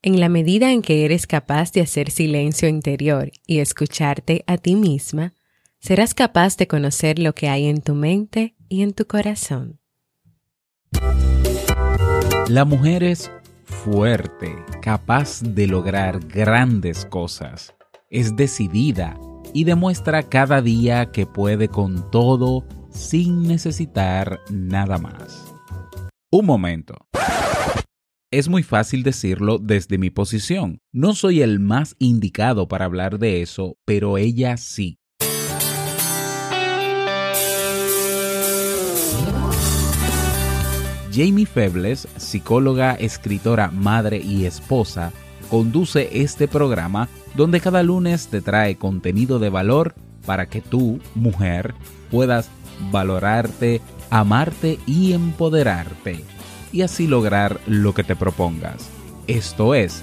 En la medida en que eres capaz de hacer silencio interior y escucharte a ti misma, serás capaz de conocer lo que hay en tu mente y en tu corazón. La mujer es fuerte, capaz de lograr grandes cosas. Es decidida y demuestra cada día que puede con todo sin necesitar nada más. Un momento. Es muy fácil decirlo desde mi posición. No soy el más indicado para hablar de eso, pero ella sí. Jamie Febles, psicóloga, escritora, madre y esposa, conduce este programa donde cada lunes te trae contenido de valor para que tú, mujer, puedas valorarte, amarte y empoderarte, y así lograr lo que te propongas. Esto es,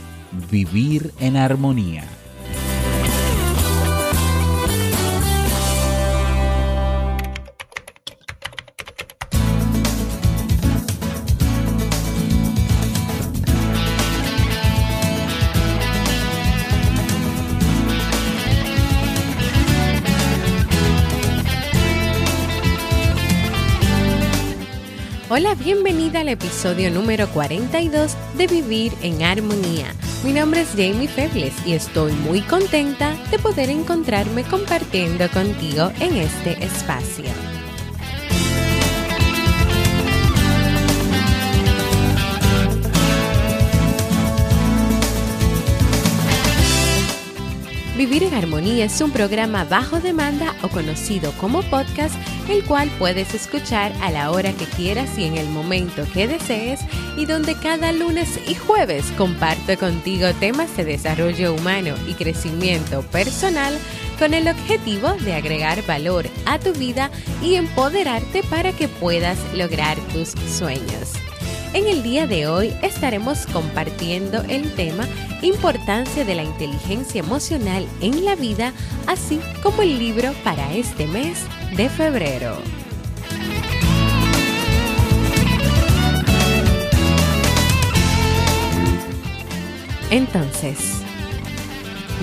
vivir en armonía. Hola, bienvenida al episodio número 42 de Vivir en Armonía. Mi nombre es Jamie Febles y estoy muy contenta de poder encontrarme compartiendo contigo en este espacio. Vivir en Armonía es un programa bajo demanda o conocido como podcast, el cual puedes escuchar a la hora que quieras y en el momento que desees, y donde cada lunes y jueves comparto contigo temas de desarrollo humano y crecimiento personal con el objetivo de agregar valor a tu vida y empoderarte para que puedas lograr tus sueños. En el día de hoy estaremos compartiendo el tema Importancia de la inteligencia emocional en la vida, así como el libro para este mes de febrero. Entonces,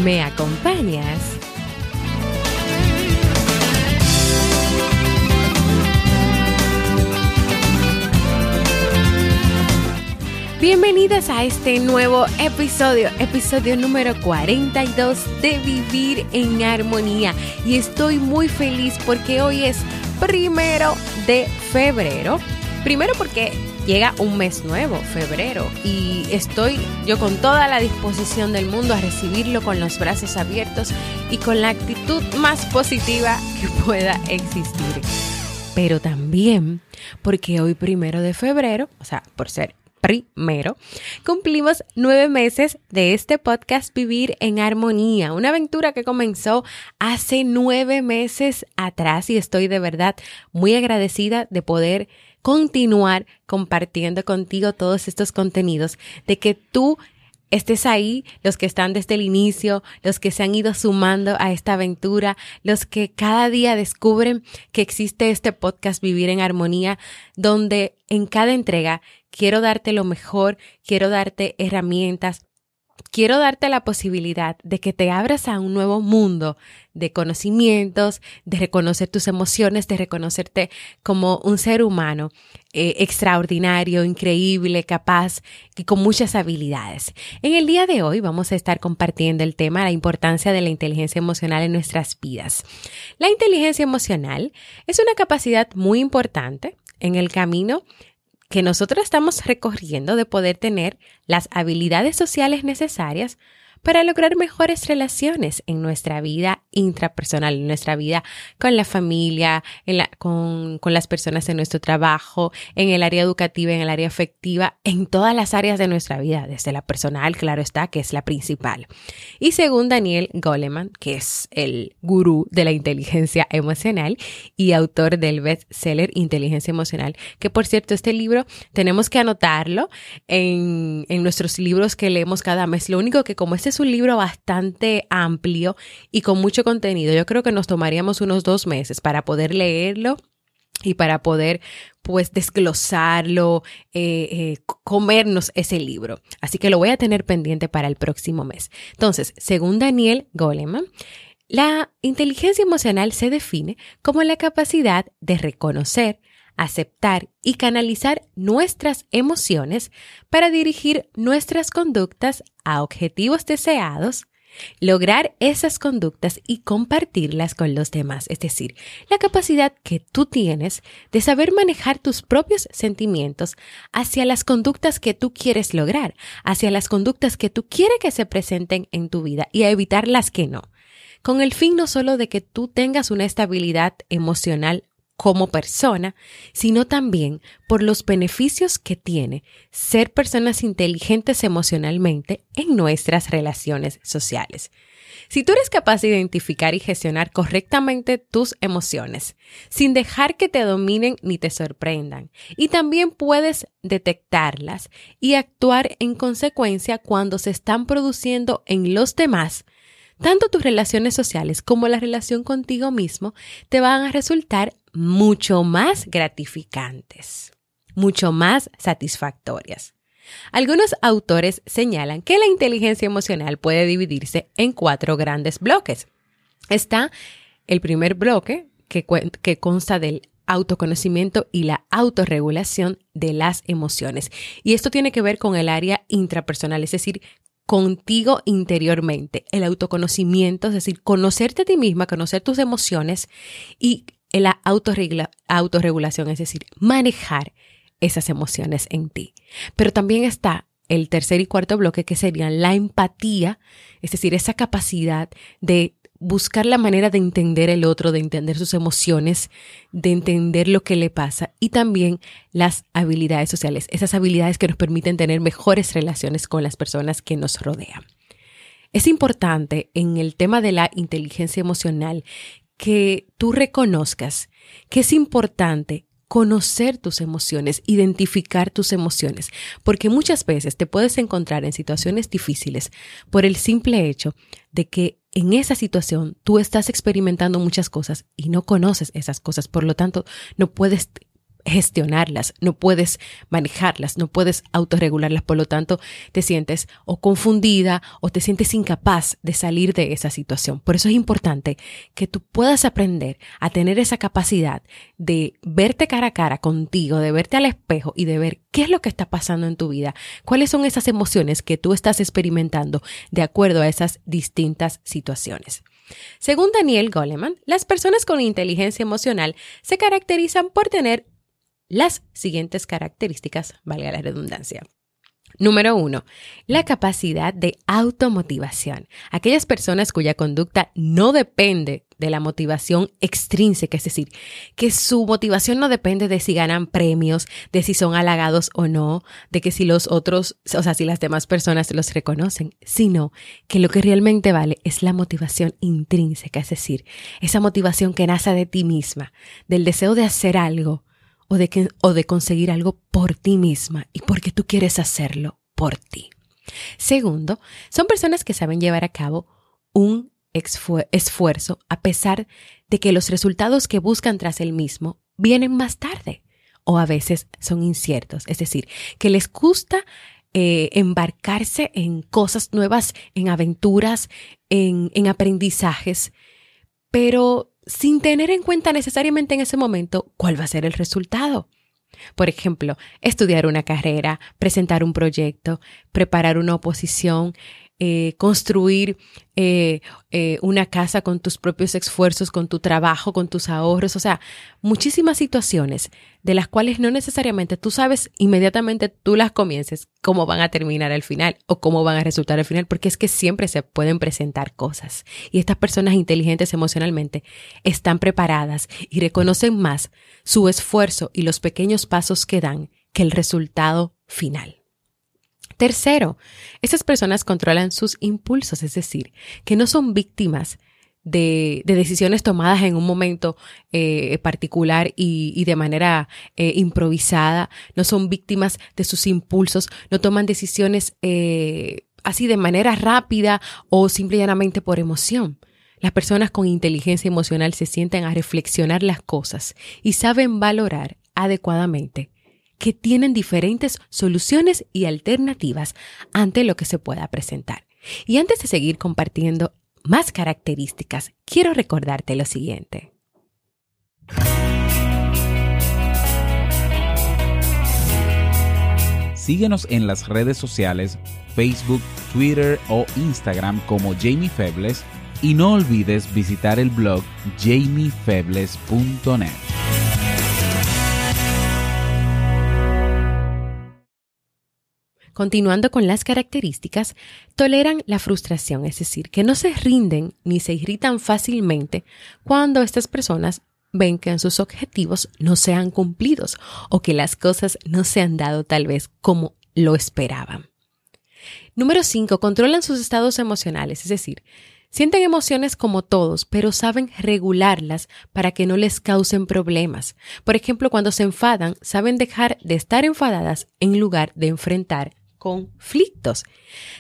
¿me acompañas? Bienvenidas a este nuevo episodio, episodio número 42 de Vivir en Armonía. Y estoy muy feliz porque hoy es primero de febrero. Primero porque llega un mes nuevo, febrero, y estoy yo con toda la disposición del mundo a recibirlo con los brazos abiertos y con la actitud más positiva que pueda existir. Pero también porque hoy primero de febrero, o sea, por ser primero, cumplimos nueve meses de este podcast Vivir en Armonía, una aventura que comenzó hace nueve meses atrás y estoy de verdad muy agradecida de poder continuar compartiendo contigo todos estos contenidos, de que tú estés ahí, los que están desde el inicio, los que se han ido sumando a esta aventura, los que cada día descubren que existe este podcast Vivir en Armonía, donde en cada entrega quiero darte lo mejor, quiero darte herramientas, quiero darte la posibilidad de que te abras a un nuevo mundo de conocimientos, de reconocer tus emociones, de reconocerte como un ser humano eh, extraordinario, increíble, capaz y con muchas habilidades. En el día de hoy vamos a estar compartiendo el tema, la importancia de la inteligencia emocional en nuestras vidas. La inteligencia emocional es una capacidad muy importante en el camino que nosotros estamos recorriendo de poder tener las habilidades sociales necesarias para lograr mejores relaciones en nuestra vida intrapersonal, en nuestra vida con la familia, con, con las personas en nuestro trabajo, en el área educativa, en el área afectiva, en todas las áreas de nuestra vida, desde la personal, claro está, que es la principal. Y según Daniel Goleman, que es el gurú de la inteligencia emocional y autor del bestseller Inteligencia Emocional, que por cierto, este libro tenemos que anotarlo en, en nuestros libros que leemos cada mes. Lo único que como este es un libro bastante amplio y con mucho contenido. Yo creo que nos tomaríamos unos dos meses para poder leerlo y para poder pues desglosarlo, eh, eh, comernos ese libro. Así que lo voy a tener pendiente para el próximo mes. Entonces, según Daniel Goleman, la inteligencia emocional se define como la capacidad de reconocer, aceptar y canalizar nuestras emociones para dirigir nuestras conductas a objetivos deseados, lograr esas conductas y compartirlas con los demás, es decir, la capacidad que tú tienes de saber manejar tus propios sentimientos hacia las conductas que tú quieres lograr, hacia las conductas que tú quieres que se presenten en tu vida y a evitar las que no, con el fin no solo de que tú tengas una estabilidad emocional como persona, sino también por los beneficios que tiene ser personas inteligentes emocionalmente en nuestras relaciones sociales. Si tú eres capaz de identificar y gestionar correctamente tus emociones, sin dejar que te dominen ni te sorprendan, y también puedes detectarlas y actuar en consecuencia cuando se están produciendo en los demás, tanto tus relaciones sociales como la relación contigo mismo te van a resultar mucho más gratificantes, mucho más satisfactorias. Algunos autores señalan que la inteligencia emocional puede dividirse en cuatro grandes bloques. Está el primer bloque, que, consta del autoconocimiento y la autorregulación de las emociones. Y esto tiene que ver con el área intrapersonal, es decir, contigo interiormente, el autoconocimiento, es decir, conocerte a ti misma, conocer tus emociones y la autorregulación, es decir, manejar esas emociones en ti. Pero también está el tercer y cuarto bloque que serían la empatía, es decir, esa capacidad de buscar la manera de entender el otro, de entender sus emociones, de entender lo que le pasa y también las habilidades sociales, esas habilidades que nos permiten tener mejores relaciones con las personas que nos rodean. Es importante en el tema de la inteligencia emocional que tú reconozcas que es importante conocer tus emociones, identificar tus emociones, porque muchas veces te puedes encontrar en situaciones difíciles por el simple hecho de que en esa situación tú estás experimentando muchas cosas y no conoces esas cosas, por lo tanto no puedes gestionarlas, no puedes manejarlas, no puedes autorregularlas, por lo tanto te sientes o confundida o te sientes incapaz de salir de esa situación. Por eso es importante que tú puedas aprender a tener esa capacidad de verte cara a cara contigo, de verte al espejo y de ver qué es lo que está pasando en tu vida, cuáles son esas emociones que tú estás experimentando de acuerdo a esas distintas situaciones. Según Daniel Goleman, las personas con inteligencia emocional se caracterizan por tener las siguientes características, valga la redundancia. Número uno, la capacidad de automotivación. Aquellas personas cuya conducta no depende de la motivación extrínseca, es decir, que su motivación no depende de si ganan premios, de si son halagados o no, de que si los otros, o sea, si las demás personas los reconocen, sino que lo que realmente vale es la motivación intrínseca, es decir, esa motivación que nace de ti misma, del deseo de hacer algo o de, que, o de conseguir algo por ti misma y porque tú quieres hacerlo por ti. Segundo, son personas que saben llevar a cabo un esfuerzo a pesar de que los resultados que buscan tras el mismo vienen más tarde o a veces son inciertos, es decir, que les gusta eh, embarcarse en cosas nuevas, en aventuras, en, en aprendizajes, pero sin tener en cuenta necesariamente en ese momento cuál va a ser el resultado. Por ejemplo, estudiar una carrera, presentar un proyecto, preparar una oposición, eh, construir eh, eh, una casa con tus propios esfuerzos, con tu trabajo, con tus ahorros, o sea, muchísimas situaciones de las cuales no necesariamente tú sabes inmediatamente tú las comiences cómo van a terminar al final o cómo van a resultar al final, porque es que siempre se pueden presentar cosas. Y estas personas inteligentes emocionalmente están preparadas y reconocen más su esfuerzo y los pequeños pasos que dan que el resultado final. Tercero, esas personas controlan sus impulsos, es decir, que no son víctimas de, decisiones tomadas en un momento eh, particular y, de manera eh, improvisada, no son víctimas de sus impulsos, no toman decisiones eh, así de manera rápida o simplemente por emoción. Las personas con inteligencia emocional se sienten a reflexionar las cosas y saben valorar adecuadamente que tienen diferentes soluciones y alternativas ante lo que se pueda presentar. Y antes de seguir compartiendo más características, quiero recordarte lo siguiente. Síguenos en las redes sociales, Facebook, Twitter o Instagram como Jamie Febles y no olvides visitar el blog jamiefebles.net. Continuando con las características, toleran la frustración, es decir, que no se rinden ni se irritan fácilmente cuando estas personas ven que sus objetivos no sean cumplidos o que las cosas no se han dado tal vez como lo esperaban. Número 5. Controlan sus estados emocionales, es decir, sienten emociones como todos, pero saben regularlas para que no les causen problemas. Por ejemplo, cuando se enfadan, saben dejar de estar enfadadas en lugar de enfrentar conflictos.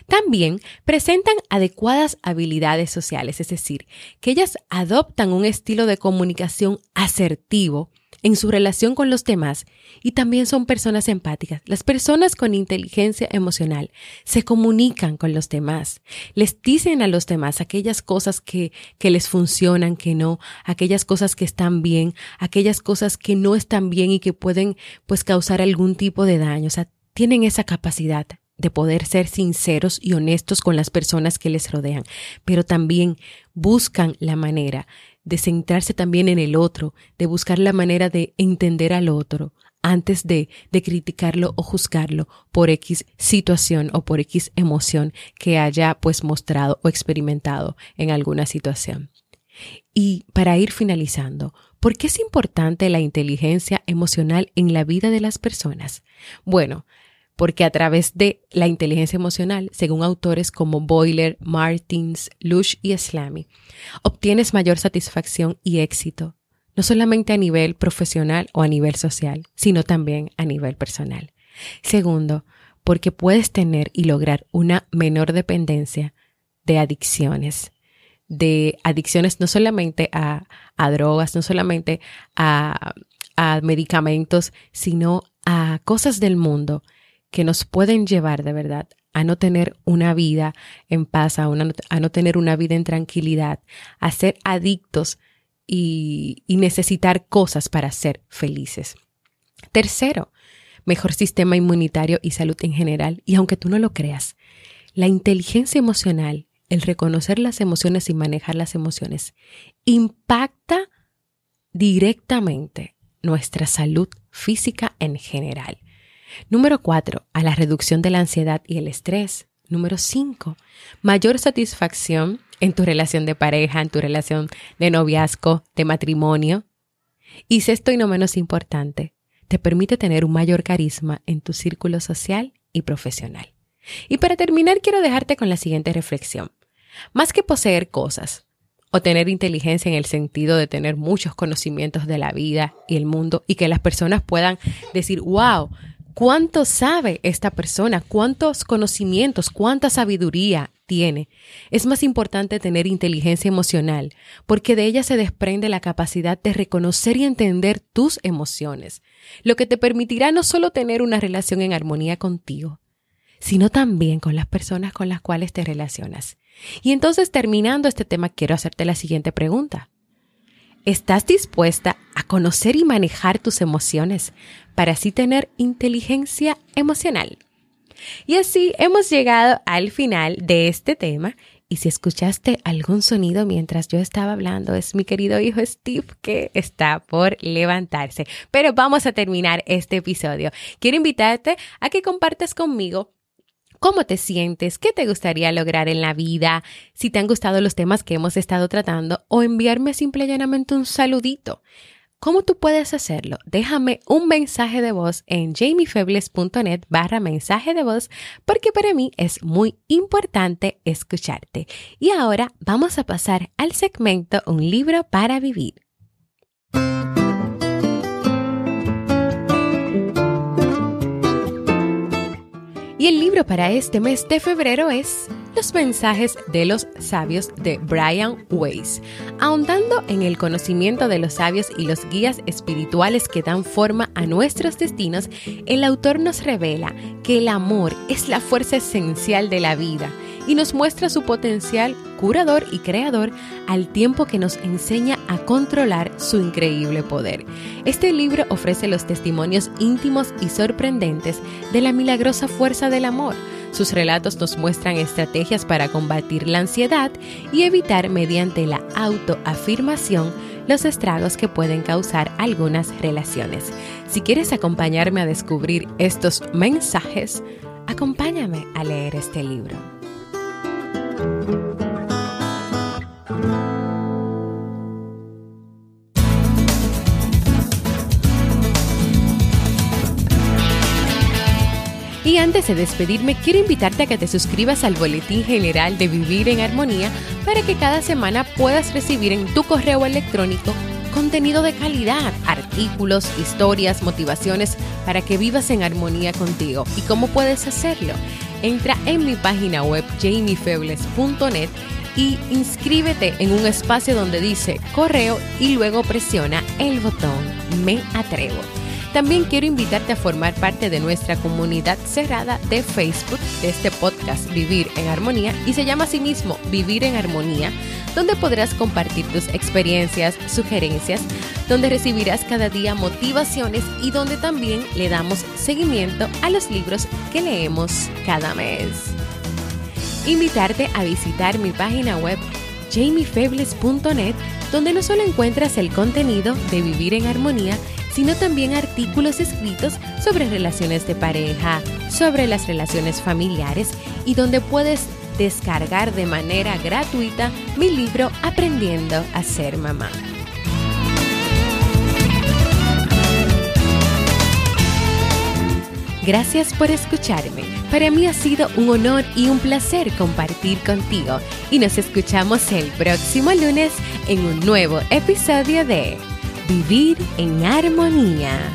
También presentan adecuadas habilidades sociales, es decir, que ellas adoptan un estilo de comunicación asertivo en su relación con los demás y también son personas empáticas. Las personas con inteligencia emocional se comunican con los demás, les dicen a los demás aquellas cosas que, que les funcionan, que no, aquellas cosas que están bien, aquellas cosas que no están bien y que pueden pues causar algún tipo de daño. O sea, tienen esa capacidad de poder ser sinceros y honestos con las personas que les rodean, pero también buscan la manera de centrarse también en el otro, de buscar la manera de entender al otro antes de, de criticarlo o juzgarlo por X situación o por X emoción que haya pues mostrado o experimentado en alguna situación. Y para ir finalizando, ¿por qué es importante la inteligencia emocional en la vida de las personas? Bueno, porque a través de la inteligencia emocional, según autores como Boiler, Martins, Lush y Slamy, obtienes mayor satisfacción y éxito, no solamente a nivel profesional o a nivel social, sino también a nivel personal. Segundo, porque puedes tener y lograr una menor dependencia de adicciones, de adicciones no solamente a, drogas, no solamente a, a medicamentos, sino a cosas del mundo que nos pueden llevar de verdad a no tener una vida en paz, a, no tener una vida en tranquilidad, a ser adictos y, y necesitar cosas para ser felices. Tercero, mejor sistema inmunitario y salud en general. Y aunque tú no lo creas, la inteligencia emocional, el reconocer las emociones y manejar las emociones, impacta directamente nuestra salud física en general. Número 4. A la reducción de la ansiedad y el estrés. Número 5. Mayor satisfacción en tu relación de pareja, en tu relación de noviazgo, de matrimonio. Y sexto y no menos importante, te permite tener un mayor carisma en tu círculo social y profesional. Y para terminar, quiero dejarte con la siguiente reflexión. Más que poseer cosas o tener inteligencia en el sentido de tener muchos conocimientos de la vida y el mundo y que las personas puedan decir, wow, cuánto sabe esta persona, cuántos conocimientos, cuánta sabiduría tiene. Es más importante tener inteligencia emocional, porque de ella se desprende la capacidad de reconocer y entender tus emociones, lo que te permitirá no solo tener una relación en armonía contigo, sino también con las personas con las cuales te relacionas. Y entonces, terminando este tema, quiero hacerte la siguiente pregunta. ¿Estás dispuesta a conocer y manejar tus emociones para así tener inteligencia emocional? Y así hemos llegado al final de este tema. Y si escuchaste algún sonido mientras yo estaba hablando, es mi querido hijo Steve que está por levantarse. Pero vamos a terminar este episodio. Quiero invitarte a que compartas conmigo cómo te sientes, qué te gustaría lograr en la vida, si te han gustado los temas que hemos estado tratando o enviarme simple y llanamente un saludito. ¿Cómo tú puedes hacerlo? Déjame un mensaje de voz en jamiefebles.net barra mensaje de voz porque para mí es muy importante escucharte. Y ahora vamos a pasar al segmento Un libro para vivir. Libro para este mes de febrero es Los mensajes de los sabios de Brian Weiss. Ahondando en el conocimiento de los sabios y los guías espirituales que dan forma a nuestros destinos, el autor nos revela que el amor es la fuerza esencial de la vida y nos muestra su potencial curador y creador al tiempo que nos enseña a controlar su increíble poder. Este libro ofrece los testimonios íntimos y sorprendentes de la milagrosa fuerza del amor. Sus relatos nos muestran estrategias para combatir la ansiedad y evitar mediante la autoafirmación los estragos que pueden causar algunas relaciones. Si quieres acompañarme a descubrir estos mensajes, acompáñame a leer este libro. Antes de despedirme, quiero invitarte a que te suscribas al Boletín General de Vivir en Armonía para que cada semana puedas recibir en tu correo electrónico contenido de calidad, artículos, historias, motivaciones para que vivas en armonía contigo. ¿Y cómo puedes hacerlo? Entra en mi página web jamiefebles.net y inscríbete en un espacio donde dice correo y luego presiona el botón Me atrevo. También quiero invitarte a formar parte de nuestra comunidad cerrada de Facebook de este podcast Vivir en Armonía y se llama así mismo Vivir en Armonía, donde podrás compartir tus experiencias, sugerencias, donde recibirás cada día motivaciones y donde también le damos seguimiento a los libros que leemos cada mes. Invitarte a visitar mi página web jamiefebles.net, donde no solo encuentras el contenido de Vivir en Armonía, sino también artículos escritos sobre relaciones de pareja, sobre las relaciones familiares y donde puedes descargar de manera gratuita mi libro Aprendiendo a ser mamá. Gracias por escucharme. Para mí ha sido un honor y un placer compartir contigo y nos escuchamos el próximo lunes en un nuevo episodio de Vivir en Armonía.